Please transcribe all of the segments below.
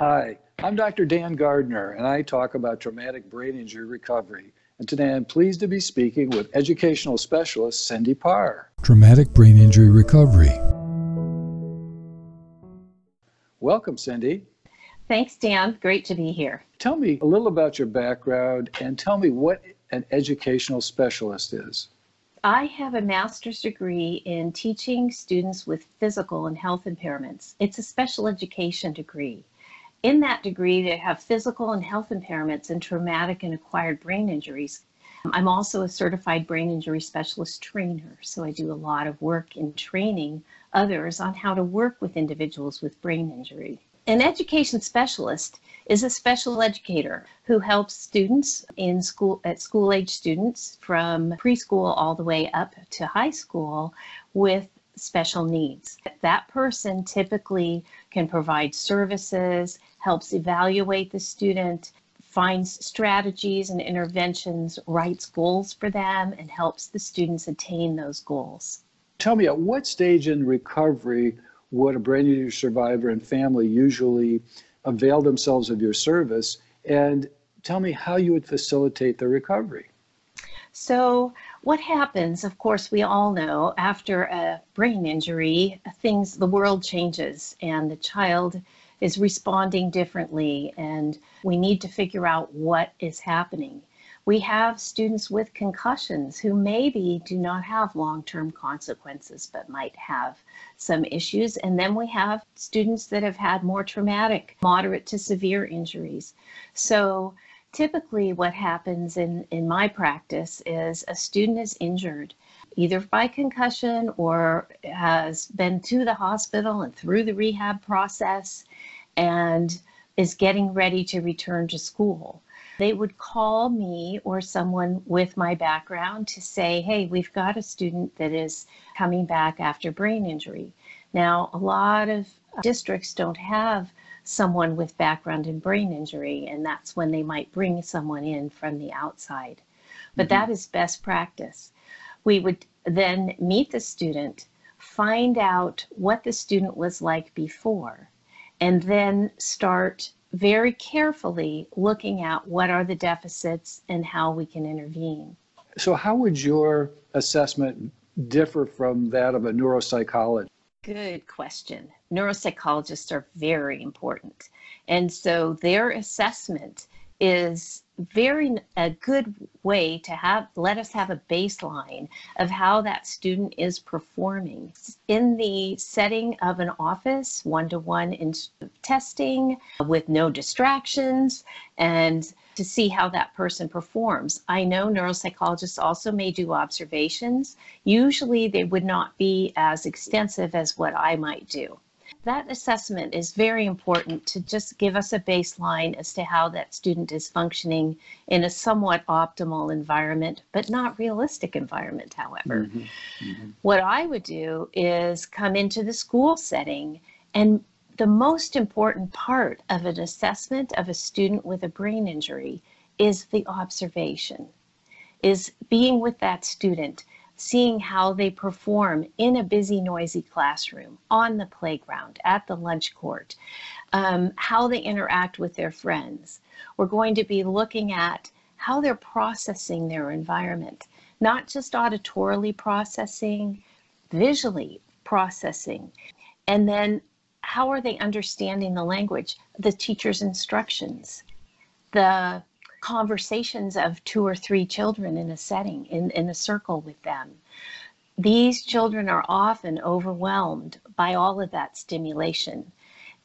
Hi, I'm Dr. Dan Gardner, and I talk about traumatic brain injury recovery. And today I'm pleased to be speaking with educational specialist Cindy Pahr. Traumatic brain injury recovery. Welcome, Cindy. Thanks, Dan. Great to be here. Tell me a little about your background and tell me what an educational specialist is. I have a master's degree in teaching students with physical and health impairments. It's a special education degree. In that degree, they have physical and health impairments and traumatic and acquired brain injuries. Um, I'm also a certified brain injury specialist trainer, so I do a lot of work in training others on how to work with individuals with brain injury. An education specialist is a special educator who helps students in school at school age students from preschool all the way up to high school with special needs. That person typically can provide services, helps evaluate the student, finds strategies and interventions, writes goals for them, and helps the students attain those goals. Tell me, at what stage in recovery would a brain injury survivor and family usually avail themselves of your service? And tell me how you would facilitate their recovery. So, what happens, of course, we all know after a brain injury, things, the world changes and the child is responding differently, and we need to figure out what is happening. We have students with concussions who maybe do not have long term consequences but might have some issues. And then we have students that have had more traumatic, moderate to severe injuries. So typically, what happens in, in my practice is a student is injured either by concussion or has been to the hospital and through the rehab process and is getting ready to return to school they would call me or someone with my background to say, hey, we've got a student that is coming back after brain injury. Now, a lot of districts don't have someone with background in brain injury, and that's when they might bring someone in from the outside. But mm-hmm. that is best practice. We would then meet the student, find out what the student was like before, and then start very carefully looking at what are the deficits and how we can intervene. So, how would your assessment differ from that of a neuropsychologist? Good question. Neuropsychologists are very important. And so, their assessment is very a good way to have let us have a baseline of how that student is performing in the setting of an office one-to-one in testing with no distractions and to see how that person performs. I know neuropsychologists also may do observations. Usually they would not be as extensive as what I might do. That assessment is very important to just give us a baseline as to how that student is functioning in a somewhat optimal environment, but not realistic environment, however. Mm-hmm. Mm-hmm. What I would do is come into the school setting and the most important part of an assessment of a student with a brain injury is the observation, is being with that student, seeing how they perform in a busy, noisy classroom, on the playground, at the lunch court, um, how they interact with their friends. We're going to be looking at how they're processing their environment, not just auditorily processing, visually processing, and then how are they understanding the language, the teacher's instructions, the conversations of two or three children in a setting, in, in a circle with them. These children are often overwhelmed by all of that stimulation.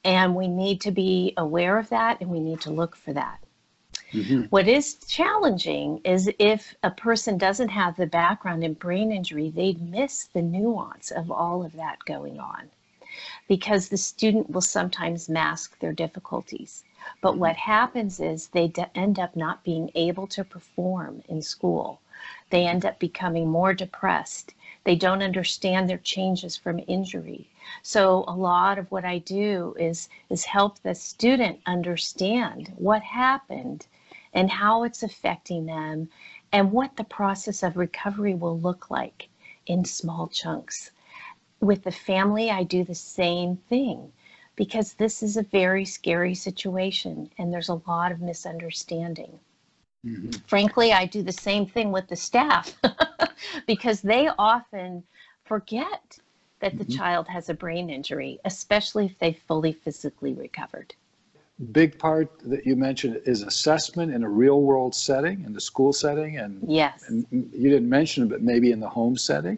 And we need to be aware of that and we need to look for that. Mm-hmm. What is challenging is if a person doesn't have the background in brain injury, they'd miss the nuance of all of that going on because the student will sometimes mask their difficulties. But mm-hmm. what happens is they end up not being able to perform in school. They end up becoming more depressed. They don't understand their changes from injury. So a lot of what I do is is help the student understand what happened and how it's affecting them and what the process of recovery will look like in small chunks. With the family, I do the same thing because this is a very scary situation and there's a lot of misunderstanding. Mhm. Frankly, I do the same thing with the staff because they often forget that the Mhm. child has a brain injury, especially if they've fully physically recovered. Big part that you mentioned is assessment in a real world setting, in the school setting, and, Yes. and you didn't mention it, but maybe in the home setting.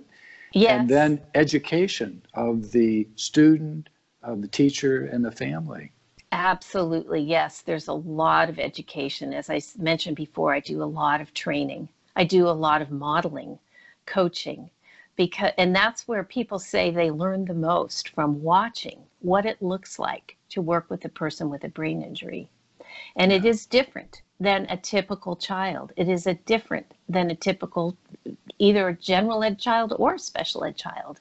Yes. And then education of the student, of the teacher, and the family. Absolutely, yes. There's a lot of education. As I mentioned before, I do a lot of training. I do a lot of modeling, coaching, because and that's where people say they learn the most from watching what it looks like to work with a person with a brain injury. And it is different than a typical child. It is a different than a typical either a general ed child or a special ed child.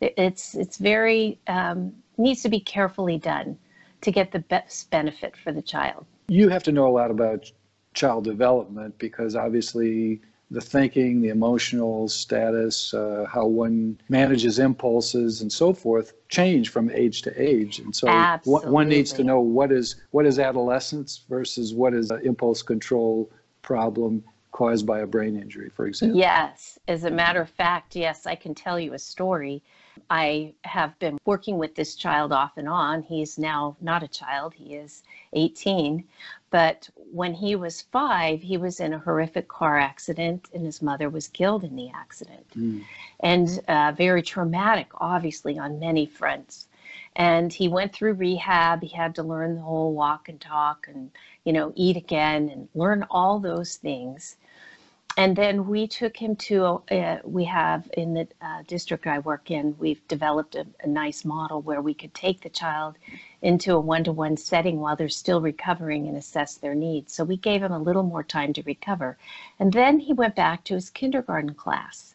It's it's very um, needs to be carefully done to get the best benefit for the child. You have to know a lot about child development because obviously the thinking, the emotional status, uh, how one manages impulses and so forth change from age to age. And so one, one needs to know what is what is adolescence versus what is an impulse control problem caused by a brain injury, for example. Yes, as a matter of fact, yes, I can tell you a story. I have been working with this child off and on. He's now not a child, he is 18. But when he was five, he was in a horrific car accident and his mother was killed in the accident. Mm. and uh, very traumatic, obviously, on many fronts. And he went through rehab. He had to learn the whole walk and talk and, you know, eat again and learn all those things. And then we took him to, uh, we have in the uh, district I work in, we've developed a, a nice model where we could take the child into a one to one setting while they're still recovering and assess their needs. So we gave him a little more time to recover. And then he went back to his kindergarten class.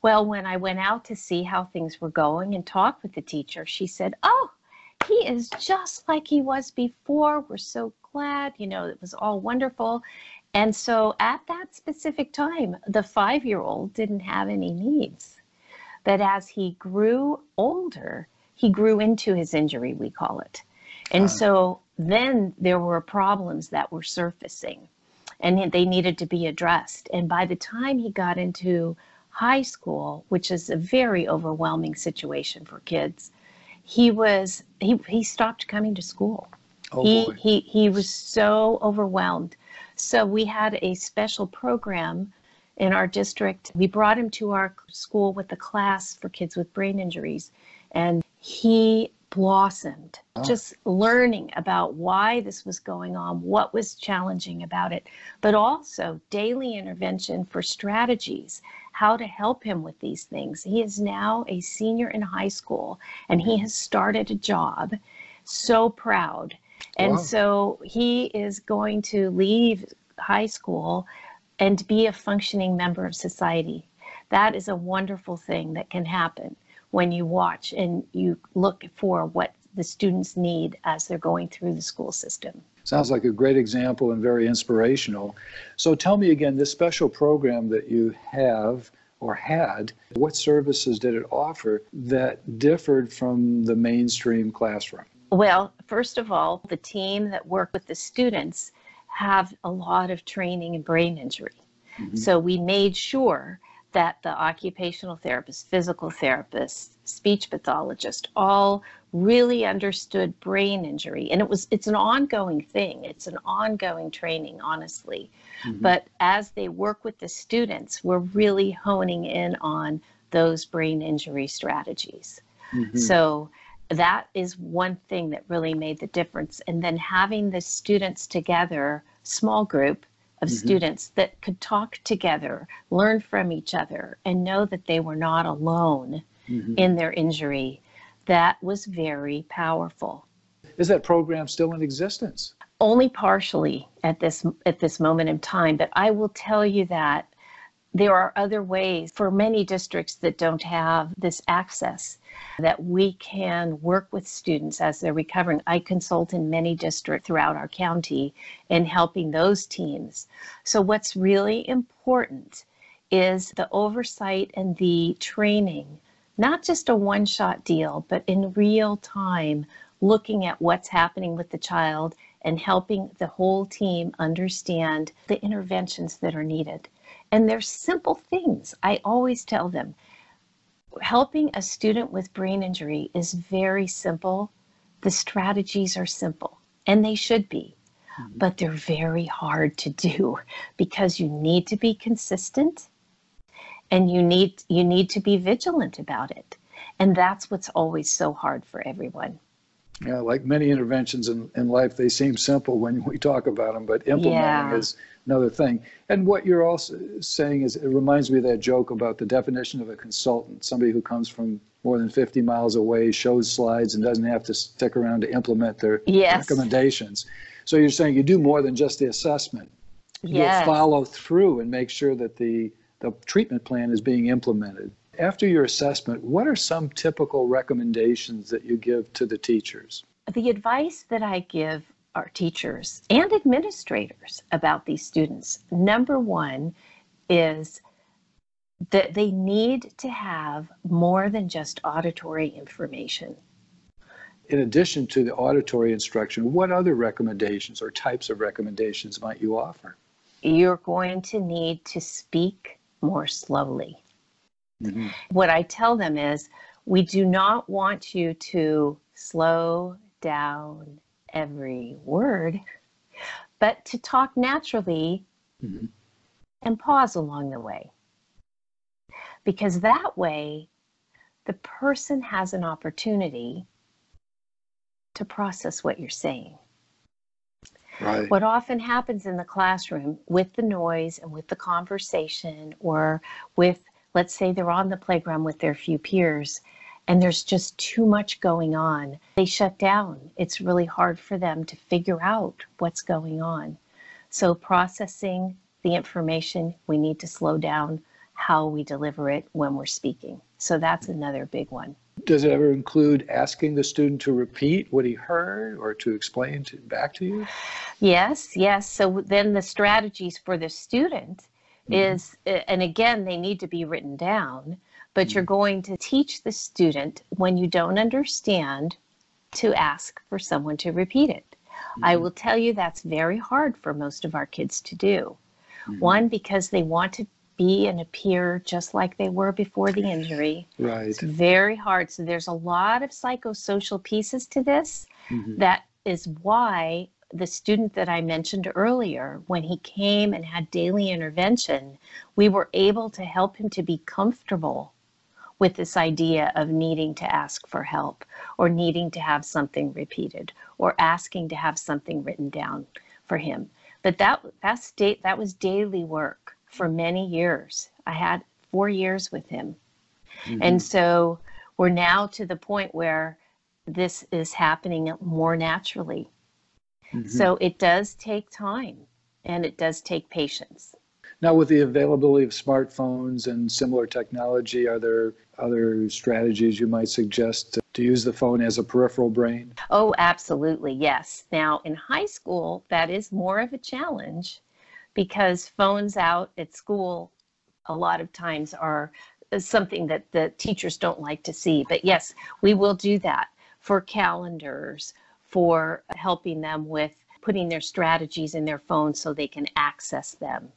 Well, when I went out to see how things were going and talked with the teacher, she said, Oh, he is just like he was before. We're so glad. You know, it was all wonderful. And so at that specific time, the five year old didn't have any needs. But as he grew older, he grew into his injury, we call it. And so then there were problems that were surfacing and they needed to be addressed. And by the time he got into high school, which is a very overwhelming situation for kids, he was he he stopped coming to school. Oh he boy. he he was so overwhelmed. So we had a special program in our district. We brought him to our school with a class for kids with brain injuries and he blossomed Oh. just learning about why this was going on, what was challenging about it, but also daily intervention for strategies, how to help him with these things. He is now a senior in high school and he has started a job. So proud. And Wow. so he is going to leave high school and be a functioning member of society. That is a wonderful thing that can happen when you watch and you look for what the students need as they're going through the school system. Sounds like a great example and very inspirational. So tell me again, this special program that you have or had, what services did it offer that differed from the mainstream classroom? Well, first of all, the team that work with the students have a lot of training in brain injury. Mhm. So we made sure that the occupational therapist, physical therapist, speech pathologist all really understood brain injury and it was it's an ongoing thing. It's an ongoing training, honestly. Mhm. But as they work with the students, we're really honing in on those brain injury strategies. Mhm. So that is one thing that really made the difference. And then having the students together, small group of Mhm. students that could talk together, learn from each other, and know that they were not alone Mhm. in their injury, that was very powerful. Is that program still in existence? Only partially at this at this moment in time, but I will tell you that there are other ways for many districts that don't have this access that we can work with students as they're recovering. I consult in many districts throughout our county in helping those teams. So, what's really important is the oversight and the training, not just a one shot deal, but in real time, looking at what's happening with the child and helping the whole team understand the interventions that are needed. And they're simple things. I always tell them helping a student with brain injury is very simple. The strategies are simple, and they should be, mm-hmm. but they're very hard to do because you need to be consistent and you need you need to be vigilant about it. And that's what's always so hard for everyone. Yeah, like many interventions in, in life, they seem simple when we talk about them, but implementing Yeah. is another thing. And what you're also saying is, it reminds me of that joke about the definition of a consultant, somebody who comes from more than 50 miles away, shows slides, and doesn't have to stick around to implement their Yes. recommendations. So you're saying you do more than just the assessment. Yes. You'll follow through and make sure that the, the treatment plan is being implemented. After your assessment, what are some typical recommendations that you give to the teachers? the advice that I give our teachers and administrators about these students number one is that they need to have more than just auditory information. In addition to the auditory instruction, what other recommendations or types of recommendations might you offer? You're going to need to speak more slowly. What I tell them is we do not want you to slow down every word, but to talk naturally Mhm. and pause along the way. Because that way, the person has an opportunity to process what you're saying. Right. What often happens in the classroom with the noise and with the conversation, or with, let's say, they're on the playground with their few peers and there's just too much going on, they shut down. It's really hard for them to figure out what's going on. So, processing the information, we need to slow down how we deliver it when we're speaking. So, that's another big one. Does it ever include asking the student to repeat what he heard or to explain to, back to you? Yes, yes. So then the strategies for the student Mm-hmm. is, eh, and again, they need to be written down, but you're mm-hmm. going to teach the student when you don't understand to ask for someone to repeat it. I mm-hmm. will tell you that's very hard for most of our kids to do. One, because they want to be and appear just like they were before the injury. Right. It's very hard. So there's a lot of psychosocial pieces to this. That is why the student that I mentioned earlier, when he came and had daily intervention, we were able to help him to be comfortable with this idea of needing to ask for help or needing to have something repeated or asking to have something written down for him. But that that's da- that was daily work for many years. I had 4 years with him. Mm-hmm. And so we're now to the point where this is happening more naturally. Mm-hmm. So it does take time and it does take patience. Now, with the availability of smartphones and similar technology, are there other strategies you might suggest to, to use the phone as a peripheral brain? Oh, absolutely. Yes. Now, in high school, that is more of a challenge because phones out at school a lot of times are uh, something that the teachers don't like to see. But yes, we will do that for calendars, for helping them with putting their strategies in their phone so they can access them.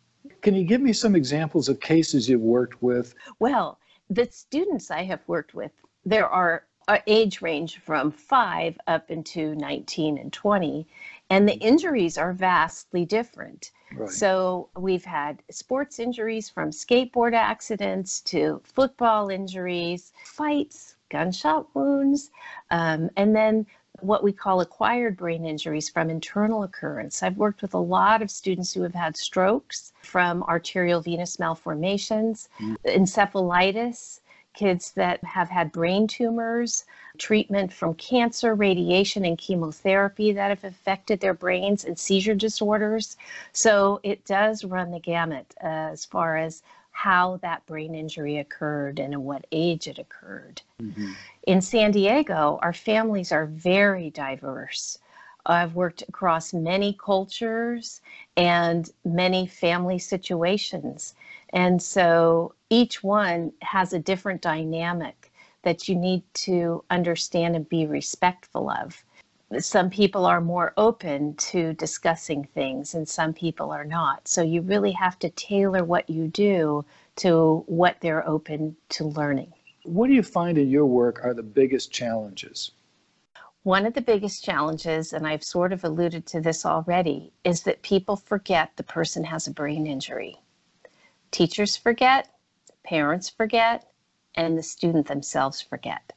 Can you give me some examples of cases you've worked with? Well, the students I have worked with, there are age range from five up into 19 and 20, and the injuries are vastly different. Right. So we've had sports injuries from skateboard accidents to football injuries, fights, gunshot wounds, um, and then what we call acquired brain injuries from internal occurrence. I've worked with a lot of students who have had strokes from arterial venous malformations, encephalitis, kids that have had brain tumors, treatment from cancer, radiation, and chemotherapy that have affected their brains, and seizure disorders. So it does run the gamut uh, as far as how that brain injury occurred and in what age it occurred. Mm-hmm. In San Diego, our families are very diverse. I've worked across many cultures and many family situations. And so each one has a different dynamic that you need to understand and be respectful of. Some people are more open to discussing things and some people are not. So you really have to tailor what you do to what they're open to learning. What do you find in your work are the biggest challenges? One of the biggest challenges, and I've sort of alluded to this already, is that people forget the person has a brain injury. Teachers forget, parents forget, and the student themselves forget.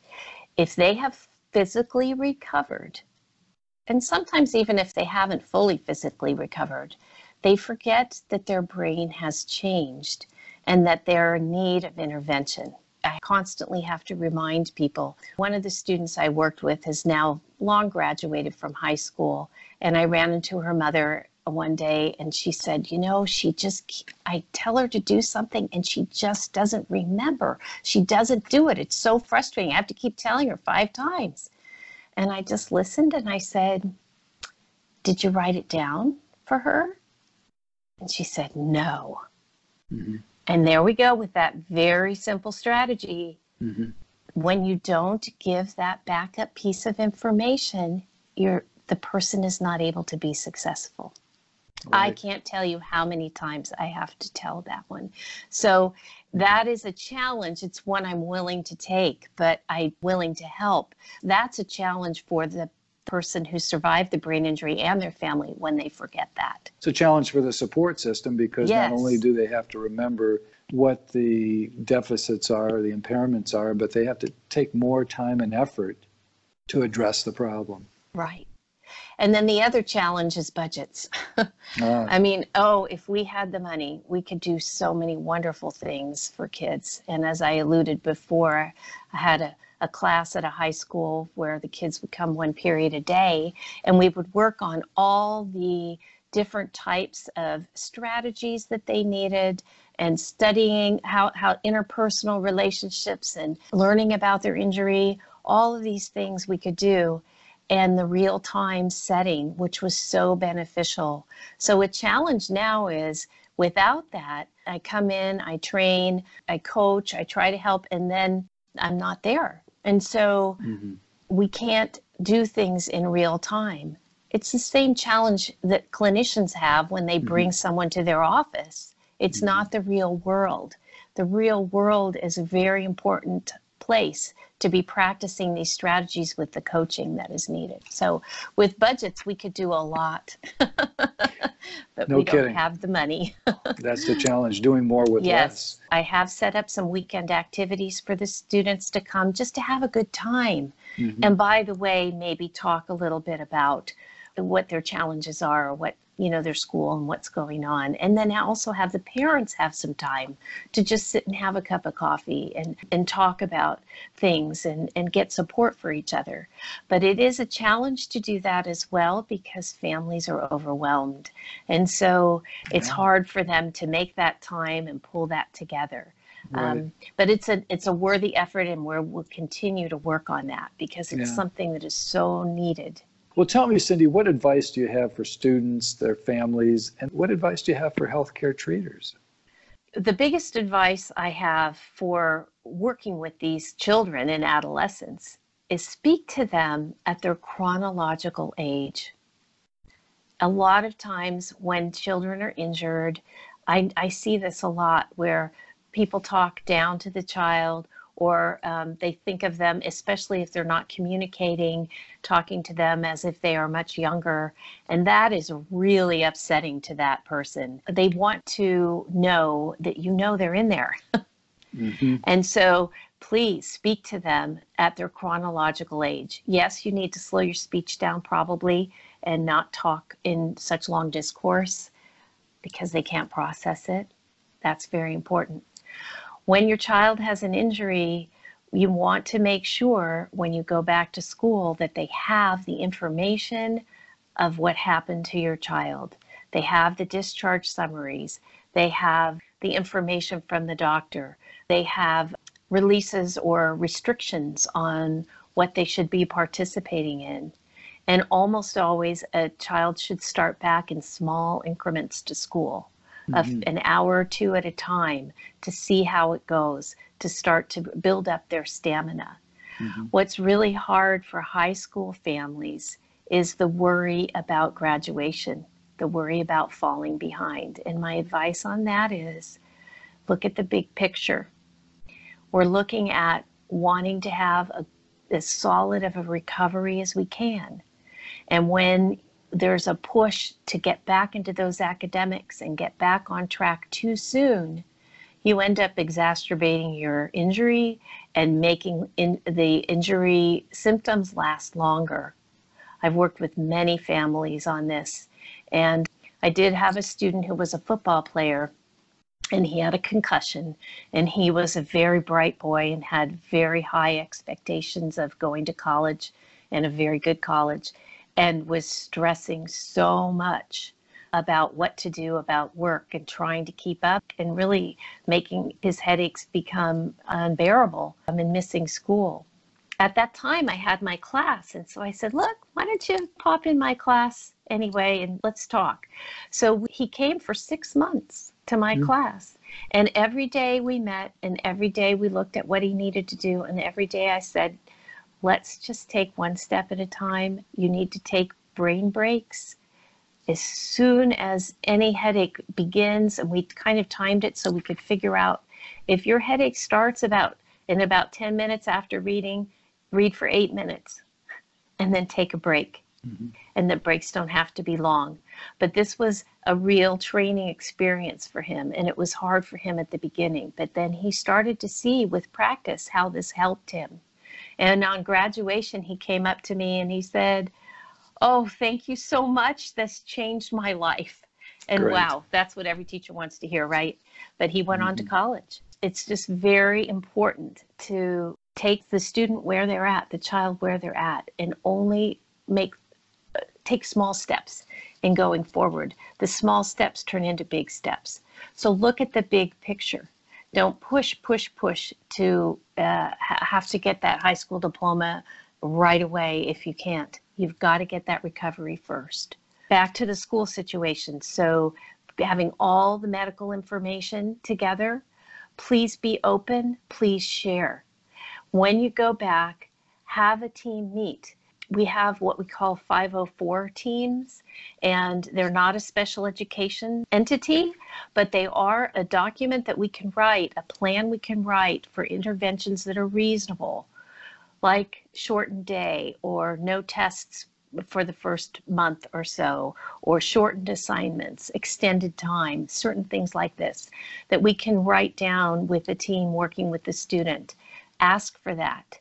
If they have physically recovered, and sometimes even if they haven't fully physically recovered, they forget that their brain has changed and that they're in need of intervention. I constantly have to remind people. One of the students I worked with has now long graduated from high school, and I ran into her mother one day and she said, You know, she just, I tell her to do something and she just doesn't remember. She doesn't do it. It's so frustrating. I have to keep telling her five times. And I just listened and I said, Did you write it down for her? And she said, No. Mm-hmm. And there we go with that very simple strategy. Mm-hmm. When you don't give that backup piece of information, you're, the person is not able to be successful. Right. I can't tell you how many times I have to tell that one. So that is a challenge. It's one I'm willing to take, but I'm willing to help. That's a challenge for the person who survived the brain injury and their family when they forget that. It's a challenge for the support system because yes. not only do they have to remember what the deficits are, the impairments are, but they have to take more time and effort to address the problem. Right. And then the other challenge is budgets. ah. I mean, oh, if we had the money, we could do so many wonderful things for kids. And as I alluded before, I had a, a class at a high school where the kids would come one period a day, and we would work on all the different types of strategies that they needed and studying how, how interpersonal relationships and learning about their injury all of these things we could do and the real time setting, which was so beneficial. So, a challenge now is without that, I come in, I train, I coach, I try to help, and then I'm not there. And so mm-hmm. we can't do things in real time. It's the same challenge that clinicians have when they bring mm-hmm. someone to their office. It's mm-hmm. not the real world. The real world is a very important place to be practicing these strategies with the coaching that is needed. So with budgets, we could do a lot, but no we kidding. don't have the money. That's the challenge, doing more with yes, less. I have set up some weekend activities for the students to come just to have a good time. Mm-hmm. And by the way, maybe talk a little bit about what their challenges are or what you know their school and what's going on and then also have the parents have some time to just sit and have a cup of coffee and and talk about things and and get support for each other but it is a challenge to do that as well because families are overwhelmed and so it's hard for them to make that time and pull that together Right. Um, but it's a it's a worthy effort, and we will continue to work on that because it's yeah. something that is so needed. Well, tell me, Cindy, what advice do you have for students, their families, and what advice do you have for healthcare treaters? The biggest advice I have for working with these children and adolescents is speak to them at their chronological age. A lot of times when children are injured, I, I see this a lot where people talk down to the child or um, they think of them, especially if they're not communicating, talking to them as if they are much younger. And that is really upsetting to that person. They want to know that you know they're in there. mm-hmm. And so please speak to them at their chronological age. Yes, you need to slow your speech down probably and not talk in such long discourse because they can't process it. That's very important when your child has an injury, you want to make sure when you go back to school that they have the information of what happened to your child. They have the discharge summaries, they have the information from the doctor, they have releases or restrictions on what they should be participating in. And almost always, a child should start back in small increments to school mm-hmm. an hour or two at a time to see how it goes, to start to build up their stamina. Mm-hmm. What's really hard for high school families is the worry about graduation, the worry about falling behind. And my advice on that is look at the big picture. We're looking at wanting to have a, as solid of a recovery as we can. And when there's a push to get back into those academics and get back on track too soon, you end up exacerbating your injury and making in, the injury symptoms last longer. I've worked with many families on this, and I did have a student who was a football player and he had a concussion and he was a very bright boy and had very high expectations of going to college and a very good college and was stressing so much about what to do about work and trying to keep up and really making his headaches become unbearable um, and missing school. At that time, I had my class, and so I said, Look, why don't you pop in my class anyway and let's talk? So he came for six months to my mm-hmm. class, and every day we met, and every day we looked at what he needed to do, and every day I said, let's just take one step at a time. You need to take brain breaks. As soon as any headache begins, and we kind of timed it so we could figure out if your headache starts about in about 10 minutes after reading, read for eight minutes and then take a break. Mm-hmm. And the breaks don't have to be long. But this was a real training experience for him. And it was hard for him at the beginning. But then he started to see with practice how this helped him. And on graduation, he came up to me and he said, Oh, thank you so much. This changed my life. And Great. wow, that's what every teacher wants to hear, right? But he went mm-hmm. on to mm-hmm. college. It's just very important to take the student where they're at, the child where they're at, and only make uh, take small steps in going forward. The small steps turn into big steps. So look at the big picture. Don't push, push, push to uh, have to get that high school diploma right away if you can't. You've got to get that recovery first. Back to the school situation. So, having all the medical information together, please be open, please share. When you go back, have a team meet we have what we call 504 teams, and they're not a special education entity, but they are a document that we can write, a plan we can write for interventions that are reasonable, like shortened day or no tests for the first month or so, or shortened assignments, extended time, certain things like this, that we can write down with the team working with the student. Ask for that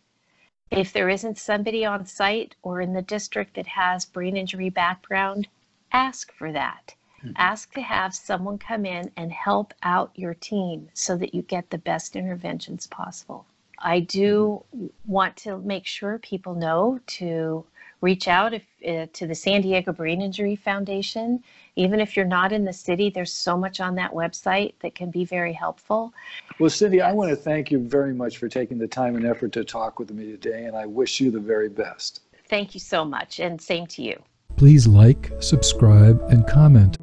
if there isn't somebody on site or in the district that has brain injury background, ask for that. Mm-hmm. Ask to have someone come in and help out your team so that you get the best interventions possible. I do mm-hmm. want to make sure people know to reach out if, uh, to the San Diego Brain Injury Foundation. Even if you're not in the city, there's so much on that website that can be very helpful. Well, Cindy, I want to thank you very much for taking the time and effort to talk with me today, and I wish you the very best. Thank you so much, and same to you. Please like, subscribe, and comment.